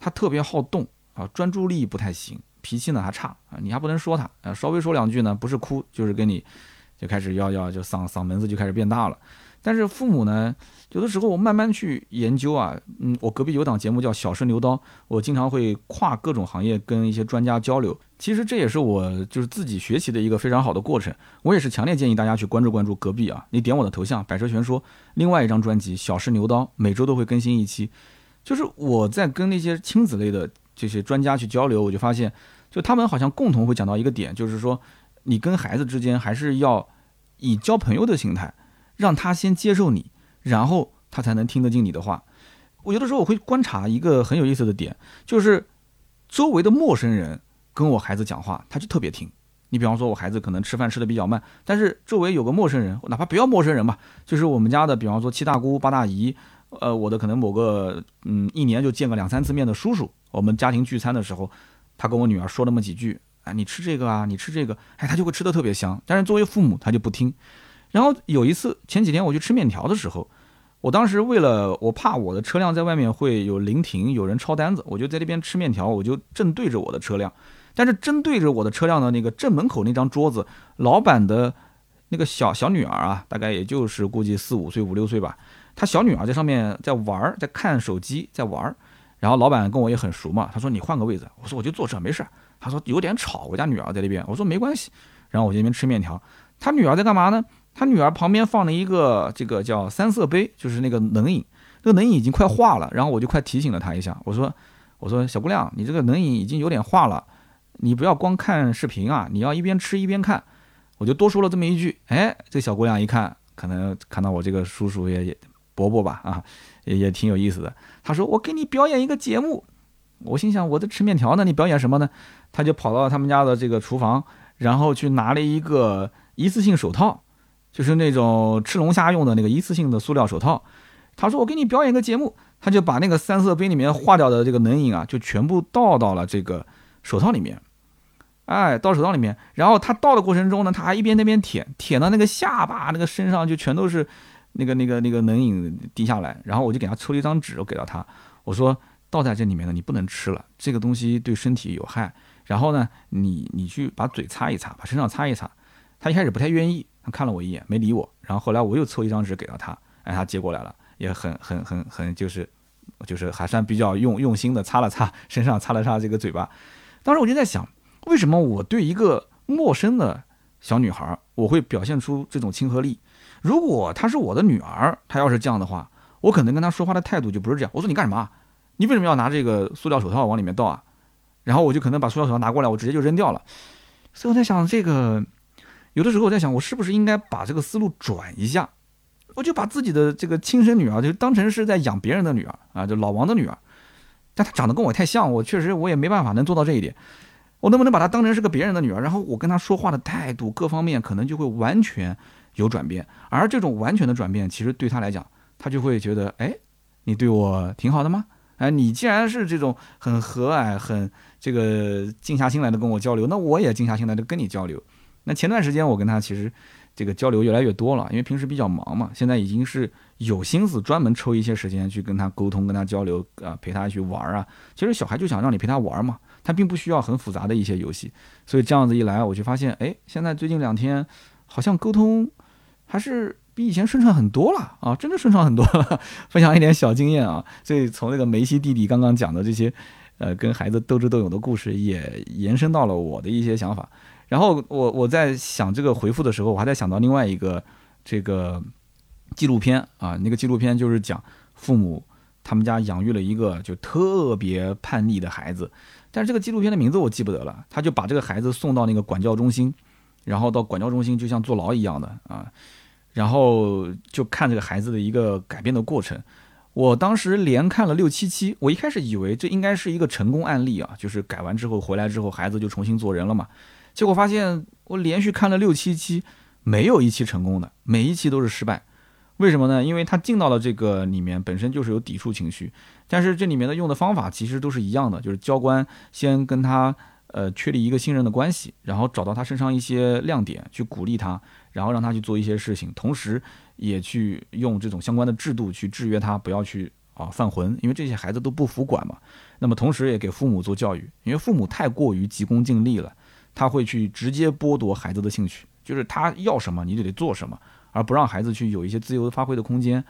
他特别好动啊，专注力不太行，脾气呢还差啊，你还不能说他，呃，稍微说两句呢，不是哭就是跟你就开始要要就嗓嗓门子就开始变大了。但是父母呢，有的时候我慢慢去研究啊，嗯，我隔壁有档节目叫《小试牛刀》，我经常会跨各种行业跟一些专家交流。其实这也是我就是自己学习的一个非常好的过程。我也是强烈建议大家去关注关注隔壁啊，你点我的头像“百车全说”，另外一张专辑《小试牛刀》，每周都会更新一期。就是我在跟那些亲子类的这些专家去交流，我就发现，就他们好像共同会讲到一个点，就是说，你跟孩子之间还是要以交朋友的心态。让他先接受你，然后他才能听得进你的话。我有的时候我会观察一个很有意思的点，就是周围的陌生人跟我孩子讲话，他就特别听。你比方说，我孩子可能吃饭吃的比较慢，但是周围有个陌生人，哪怕不要陌生人吧，就是我们家的，比方说七大姑八大姨，呃，我的可能某个嗯一年就见个两三次面的叔叔，我们家庭聚餐的时候，他跟我女儿说那么几句，哎，你吃这个啊，你吃这个，哎，他就会吃的特别香。但是作为父母，他就不听。然后有一次，前几天我去吃面条的时候，我当时为了我怕我的车辆在外面会有临停，有人抄单子，我就在那边吃面条，我就正对着我的车辆。但是正对着我的车辆的那个正门口那张桌子，老板的那个小小女儿啊，大概也就是估计四五岁、五六岁吧，她小女儿在上面在玩，在看手机，在玩。然后老板跟我也很熟嘛，他说你换个位子，我说我就坐这没事。他说有点吵，我家女儿在那边，我说没关系。然后我这边吃面条，他女儿在干嘛呢？他女儿旁边放了一个这个叫三色杯，就是那个冷饮，这个冷饮已经快化了，然后我就快提醒了他一下，我说，我说小姑娘，你这个冷饮已经有点化了，你不要光看视频啊，你要一边吃一边看，我就多说了这么一句，哎，这小姑娘一看，可能看到我这个叔叔也也伯伯吧，啊，也也挺有意思的，他说我给你表演一个节目，我心想我在吃面条呢，你表演什么呢？他就跑到他们家的这个厨房，然后去拿了一个一次性手套。就是那种吃龙虾用的那个一次性的塑料手套，他说我给你表演个节目，他就把那个三色杯里面化掉的这个冷饮啊，就全部倒到了这个手套里面，哎，倒手套里面，然后他倒的过程中呢，他还一边那边舔，舔到那个下巴，那个身上就全都是那个那个那个冷饮滴下来，然后我就给他抽了一张纸，我给到他，我说倒在这里面的你不能吃了，这个东西对身体有害，然后呢，你你去把嘴擦一擦，把身上擦一擦，他一开始不太愿意。看了我一眼，没理我。然后后来我又凑一张纸给到他，哎，他接过来了，也很很很很，就是就是还算比较用用心的擦了擦 身上，擦了擦这个嘴巴。当时我就在想，为什么我对一个陌生的小女孩，我会表现出这种亲和力？如果她是我的女儿，她要是这样的话，我可能跟她说话的态度就不是这样。我说你干什么？你为什么要拿这个塑料手套往里面倒啊？然后我就可能把塑料手套拿过来，我直接就扔掉了。所以我在想，这个有的时候我在想，我是不是应该把这个思路转一下？我就把自己的这个亲生女儿就当成是在养别人的女儿啊，就老王的女儿。但她长得跟我太像，我确实我也没办法能做到这一点。我能不能把她当成是个别人的女儿？然后我跟她说话的态度各方面可能就会完全有转变。而这种完全的转变，其实对她来讲，她就会觉得，哎，你对我挺好的吗？哎，你既然是这种很和蔼、很这个静下心来的跟我交流，那我也静下心来的跟你交流。那前段时间我跟他其实。这个交流越来越多了，因为平时比较忙嘛，现在已经是有心思专门抽一些时间去跟他沟通、跟他交流啊，陪他去玩啊。其实小孩就想让你陪他玩嘛，他并不需要很复杂的一些游戏。所以这样子一来，我就发现，哎，现在最近两天好像沟通还是比以前顺畅很多了啊，真的顺畅很多了。分享一点小经验啊，所以从那个梅西弟弟刚刚讲的这些，呃，跟孩子斗智斗勇的故事，也延伸到了我的一些想法。然后我我在想这个回复的时候，我还在想到另外一个这个纪录片啊，那个纪录片就是讲父母他们家养育了一个就特别叛逆的孩子，但是这个纪录片的名字我记不得了。他就把这个孩子送到那个管教中心，然后到管教中心就像坐牢一样的啊，然后就看这个孩子的一个改变的过程。我当时连看了六七期，我一开始以为这应该是一个成功案例啊，就是改完之后回来之后孩子就重新做人了嘛。结果发现，我连续看了六七期，没有一期成功的，每一期都是失败。为什么呢？因为他进到了这个里面，本身就是有抵触情绪。但是这里面的用的方法其实都是一样的，就是教官先跟他呃确立一个信任的关系，然后找到他身上一些亮点，去鼓励他，然后让他去做一些事情，同时也去用这种相关的制度去制约他，不要去啊犯浑。因为这些孩子都不服管嘛。那么同时也给父母做教育，因为父母太过于急功近利了。他会去直接剥夺孩子的兴趣，就是他要什么你就得做什么，而不让孩子去有一些自由发挥的空间。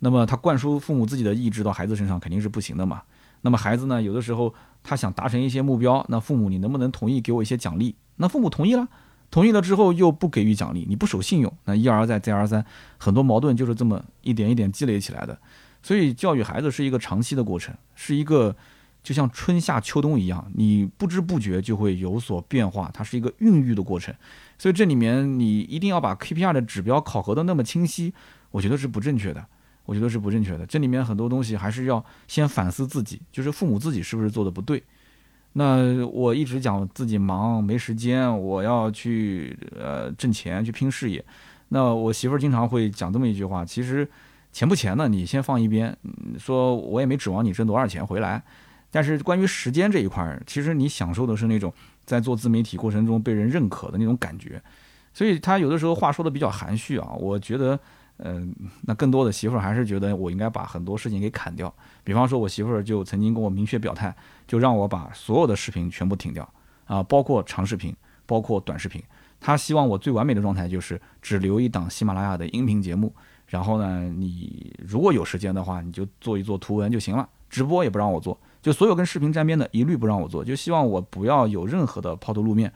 那么他灌输父母自己的意志到孩子身上肯定是不行的嘛。那么孩子呢，有的时候他想达成一些目标，那父母你能不能同意给我一些奖励？那父母同意了，同意了之后又不给予奖励，你不守信用，那一而再再而三，很多矛盾就是这么一点一点积累起来的。所以教育孩子是一个长期的过程，是一个。就像春夏秋冬一样，你不知不觉就会有所变化，它是一个孕育的过程。所以这里面你一定要把 KPI 的指标考核的那么清晰，我觉得是不正确的。我觉得是不正确的。这里面很多东西还是要先反思自己，就是父母自己是不是做的不对。那我一直讲自己忙没时间，我要去呃挣钱去拼事业。那我媳妇儿经常会讲这么一句话：其实钱不钱呢，你先放一边，说我也没指望你挣多少钱回来。但是关于时间这一块儿，其实你享受的是那种在做自媒体过程中被人认可的那种感觉，所以他有的时候话说的比较含蓄啊。我觉得，嗯，那更多的媳妇儿还是觉得我应该把很多事情给砍掉。比方说，我媳妇儿就曾经跟我明确表态，就让我把所有的视频全部停掉啊，包括长视频，包括短视频。她希望我最完美的状态就是只留一档喜马拉雅的音频节目，然后呢，你如果有时间的话，你就做一做图文就行了，直播也不让我做。就所有跟视频沾边的，一律不让我做，就希望我不要有任何的抛头露面。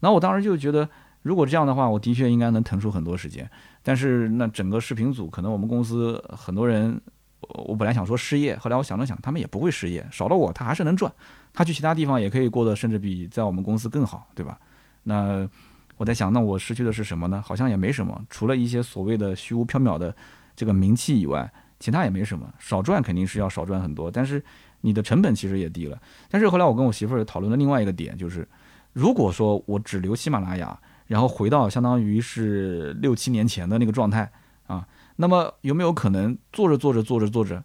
那我当时就觉得，如果这样的话，我的确应该能腾出很多时间。但是那整个视频组，可能我们公司很多人，我本来想说失业，后来我想了想，他们也不会失业，少了我他还是能赚，他去其他地方也可以过得甚至比在我们公司更好，对吧？那我在想，那我失去的是什么呢？好像也没什么，除了一些所谓的虚无缥缈的这个名气以外，其他也没什么。少赚肯定是要少赚很多，但是。你的成本其实也低了，但是后来我跟我媳妇儿讨论的另外一个点就是，如果说我只留喜马拉雅，然后回到相当于是六七年前的那个状态啊，那么有没有可能做着做着做着做着，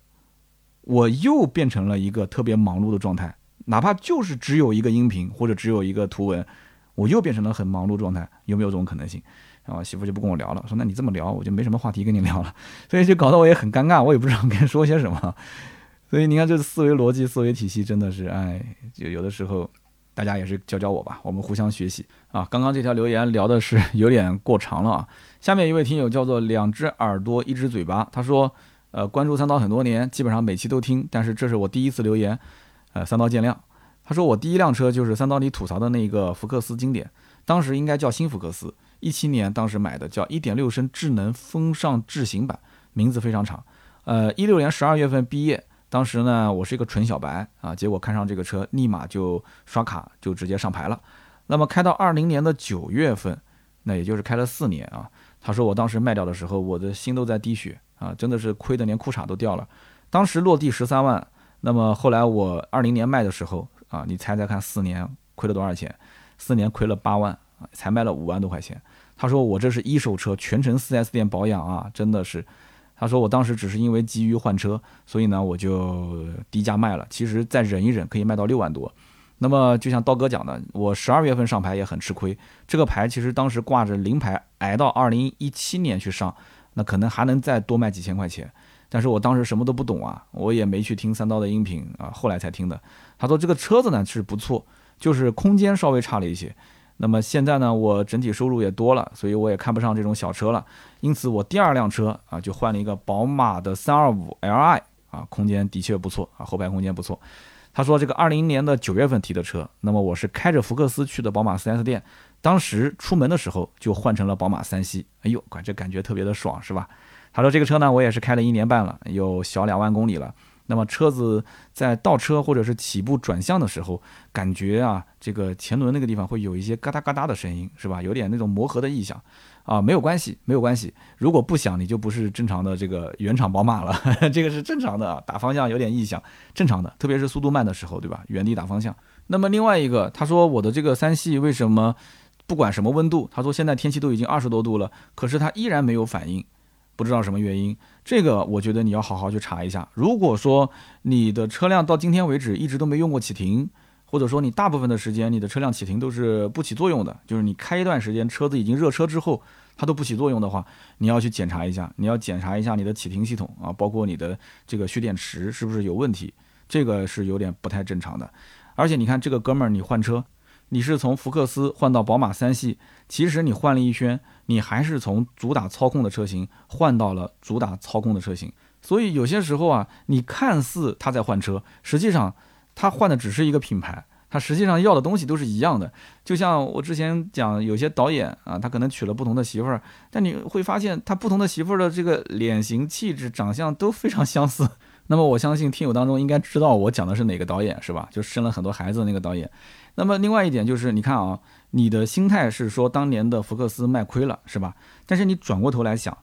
我又变成了一个特别忙碌的状态？哪怕就是只有一个音频或者只有一个图文，我又变成了很忙碌状态，有没有这种可能性？然后媳妇就不跟我聊了，说那你这么聊，我就没什么话题跟你聊了，所以就搞得我也很尴尬，我也不知道该说些什么。所以你看，这个思维逻辑、思维体系真的是，哎，就有的时候，大家也是教教我吧，我们互相学习啊。刚刚这条留言聊的是 有点过长了啊。下面一位听友叫做两只耳朵一只嘴巴，他说，呃，关注三刀很多年，基本上每期都听，但是这是我第一次留言，呃，三刀见谅。他说我第一辆车就是三刀里吐槽的那个福克斯经典，当时应该叫新福克斯，一七年当时买的，叫一点六升智能风尚智行版，名字非常长。呃，一六年十二月份毕业。当时呢，我是一个纯小白啊，结果看上这个车，立马就刷卡就直接上牌了。那么开到二零年的九月份，那也就是开了四年啊。他说我当时卖掉的时候，我的心都在滴血啊，真的是亏得连裤衩都掉了。当时落地十三万，那么后来我二零年卖的时候啊，你猜猜看，四年亏了多少钱？四年亏了八万啊，才卖了五万多块钱。他说我这是一手车，全程 4S 店保养啊，真的是。他说我当时只是因为急于换车，所以呢我就低价卖了。其实再忍一忍，可以卖到六万多。那么就像刀哥讲的，我十二月份上牌也很吃亏。这个牌其实当时挂着临牌，挨到二零一七年去上，那可能还能再多卖几千块钱。但是我当时什么都不懂啊，我也没去听三刀的音频啊，后来才听的。他说这个车子呢是不错，就是空间稍微差了一些。那么现在呢，我整体收入也多了，所以我也看不上这种小车了。因此我第二辆车啊就换了一个宝马的三二五 Li 啊，空间的确不错啊，后排空间不错。他说这个二零年的九月份提的车，那么我是开着福克斯去的宝马 4S 店，当时出门的时候就换成了宝马三系，哎呦，管这感觉特别的爽，是吧？他说这个车呢，我也是开了一年半了，有小两万公里了。那么车子在倒车或者是起步转向的时候，感觉啊，这个前轮那个地方会有一些嘎哒嘎哒的声音，是吧？有点那种磨合的异响，啊，没有关系，没有关系。如果不响，你就不是正常的这个原厂宝马了，这个是正常的啊。打方向有点异响，正常的，特别是速度慢的时候，对吧？原地打方向。那么另外一个，他说我的这个三系为什么不管什么温度，他说现在天气都已经二十多度了，可是它依然没有反应。不知道什么原因，这个我觉得你要好好去查一下。如果说你的车辆到今天为止一直都没用过启停，或者说你大部分的时间你的车辆启停都是不起作用的，就是你开一段时间车子已经热车之后它都不起作用的话，你要去检查一下，你要检查一下你的启停系统啊，包括你的这个蓄电池是不是有问题，这个是有点不太正常的。而且你看这个哥们儿，你换车。你是从福克斯换到宝马三系，其实你换了一圈，你还是从主打操控的车型换到了主打操控的车型。所以有些时候啊，你看似他在换车，实际上他换的只是一个品牌，他实际上要的东西都是一样的。就像我之前讲，有些导演啊，他可能娶了不同的媳妇儿，但你会发现他不同的媳妇儿的这个脸型、气质、长相都非常相似。那么我相信听友当中应该知道我讲的是哪个导演是吧？就生了很多孩子那个导演。那么另外一点就是，你看啊，你的心态是说当年的福克斯卖亏了是吧？但是你转过头来想，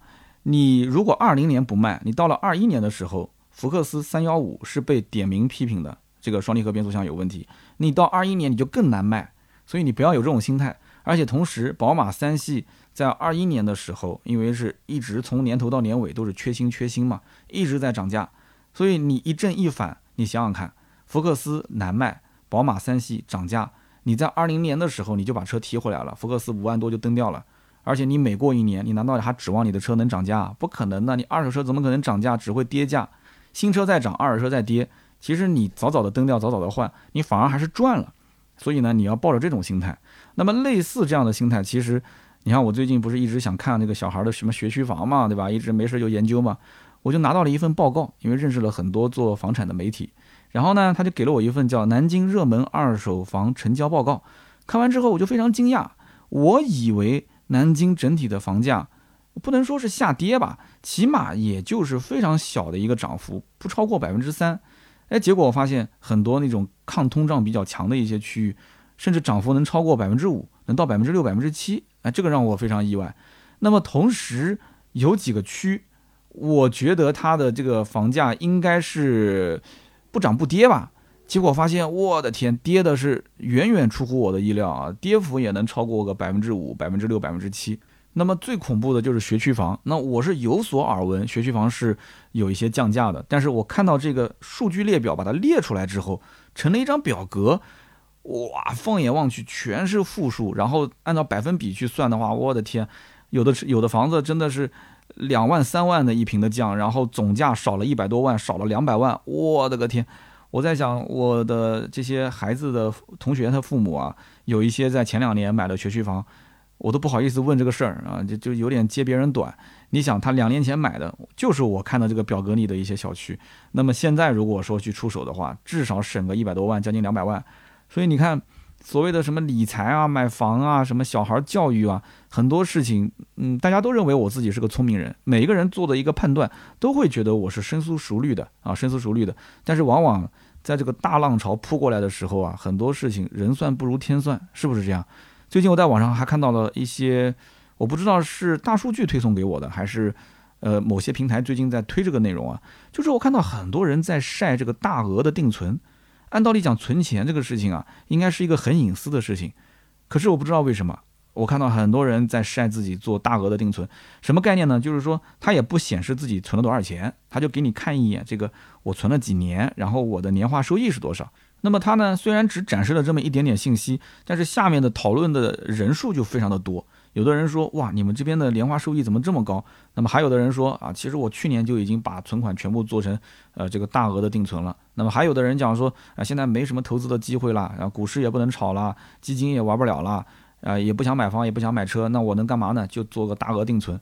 你如果二零年不卖，你到了二一年的时候，福克斯三幺五是被点名批评的，这个双离合变速箱有问题，你到二一年你就更难卖。所以你不要有这种心态。而且同时，宝马三系在二一年的时候，因为是一直从年头到年尾都是缺芯缺芯嘛，一直在涨价。所以你一正一反，你想想看，福克斯难卖，宝马三系涨价，你在二零年的时候你就把车提回来了，福克斯五万多就蹬掉了。而且你每过一年，你难道还指望你的车能涨价？不可能的，你二手车怎么可能涨价？只会跌价。新车在涨，二手车在跌。其实你早早的蹬掉，早早的换，你反而还是赚了。所以呢，你要抱着这种心态。那么类似这样的心态，其实你看我最近不是一直想看那个小孩的什么学区房嘛，对吧？一直没事就研究嘛。我就拿到了一份报告，因为认识了很多做房产的媒体，然后呢，他就给了我一份叫《南京热门二手房成交报告》。看完之后，我就非常惊讶，我以为南京整体的房价不能说是下跌吧，起码也就是非常小的一个涨幅，不超过百分之三。哎，结果我发现很多那种抗通胀比较强的一些区域，甚至涨幅能超过百分之五，能到百分之六、百分之七。哎，这个让我非常意外。那么同时有几个区。我觉得它的这个房价应该是不涨不跌吧，结果发现，我的天，跌的是远远出乎我的意料啊，跌幅也能超过个百分之五、百分之六、百分之七。那么最恐怖的就是学区房，那我是有所耳闻，学区房是有一些降价的，但是我看到这个数据列表把它列出来之后，成了一张表格，哇，放眼望去全是负数，然后按照百分比去算的话，我的天，有的有的房子真的是。两万三万的一平的降，然后总价少了一百多万，少了两百万，我的个天！我在想，我的这些孩子的同学他父母啊，有一些在前两年买了学区房，我都不好意思问这个事儿啊，就就有点揭别人短。你想，他两年前买的就是我看到这个表格里的一些小区，那么现在如果说去出手的话，至少省个一百多万，将近两百万。所以你看，所谓的什么理财啊、买房啊、什么小孩教育啊，很多事情，嗯，大家都认为我自己是个聪明人，每一个人做的一个判断都会觉得我是深思熟虑的啊，深思熟虑的。但是往往在这个大浪潮扑过来的时候啊，很多事情人算不如天算，是不是这样？最近我在网上还看到了一些，我不知道是大数据推送给我的，还是呃某些平台最近在推这个内容啊，就是我看到很多人在晒这个大额的定存。按道理讲，存钱这个事情啊，应该是一个很隐私的事情。可是我不知道为什么，我看到很多人在晒自己做大额的定存，什么概念呢？就是说他也不显示自己存了多少钱，他就给你看一眼这个我存了几年，然后我的年化收益是多少。那么他呢，虽然只展示了这么一点点信息，但是下面的讨论的人数就非常的多。有的人说，哇，你们这边的年化收益怎么这么高？那么还有的人说，啊，其实我去年就已经把存款全部做成，呃，这个大额的定存了。那么还有的人讲说，啊，现在没什么投资的机会了，然后股市也不能炒了，基金也玩不了了，啊，也不想买房，也不想买车，那我能干嘛呢？就做个大额定存。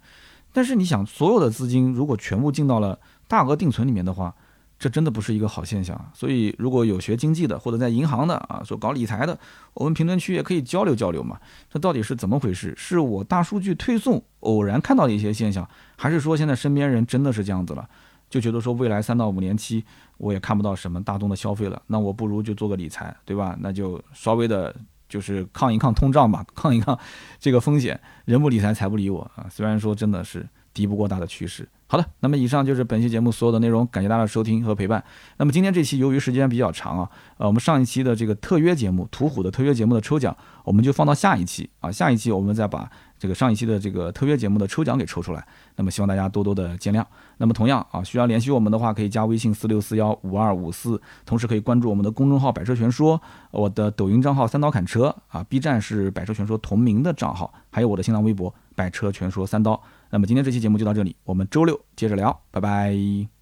但是你想，所有的资金如果全部进到了大额定存里面的话，这真的不是一个好现象，所以如果有学经济的或者在银行的啊，说搞理财的，我们评论区也可以交流交流嘛。这到底是怎么回事？是我大数据推送偶然看到的一些现象，还是说现在身边人真的是这样子了？就觉得说未来三到五年期我也看不到什么大宗的消费了，那我不如就做个理财，对吧？那就稍微的就是抗一抗通胀吧，抗一抗这个风险。人不理财，财不理我啊。虽然说真的是敌不过大的趋势。好的，那么以上就是本期节目所有的内容，感谢大家的收听和陪伴。那么今天这期由于时间比较长啊，呃，我们上一期的这个特约节目途虎的特约节目的抽奖，我们就放到下一期啊，下一期我们再把这个上一期的这个特约节目的抽奖给抽出来。那么希望大家多多的见谅。那么同样啊，需要联系我们的话，可以加微信四六四幺五二五四，同时可以关注我们的公众号“百车全说”，我的抖音账号“三刀砍车”啊，B 站是“百车全说”同名的账号，还有我的新浪微博“百车全说三刀”。那么今天这期节目就到这里，我们周六接着聊，拜拜。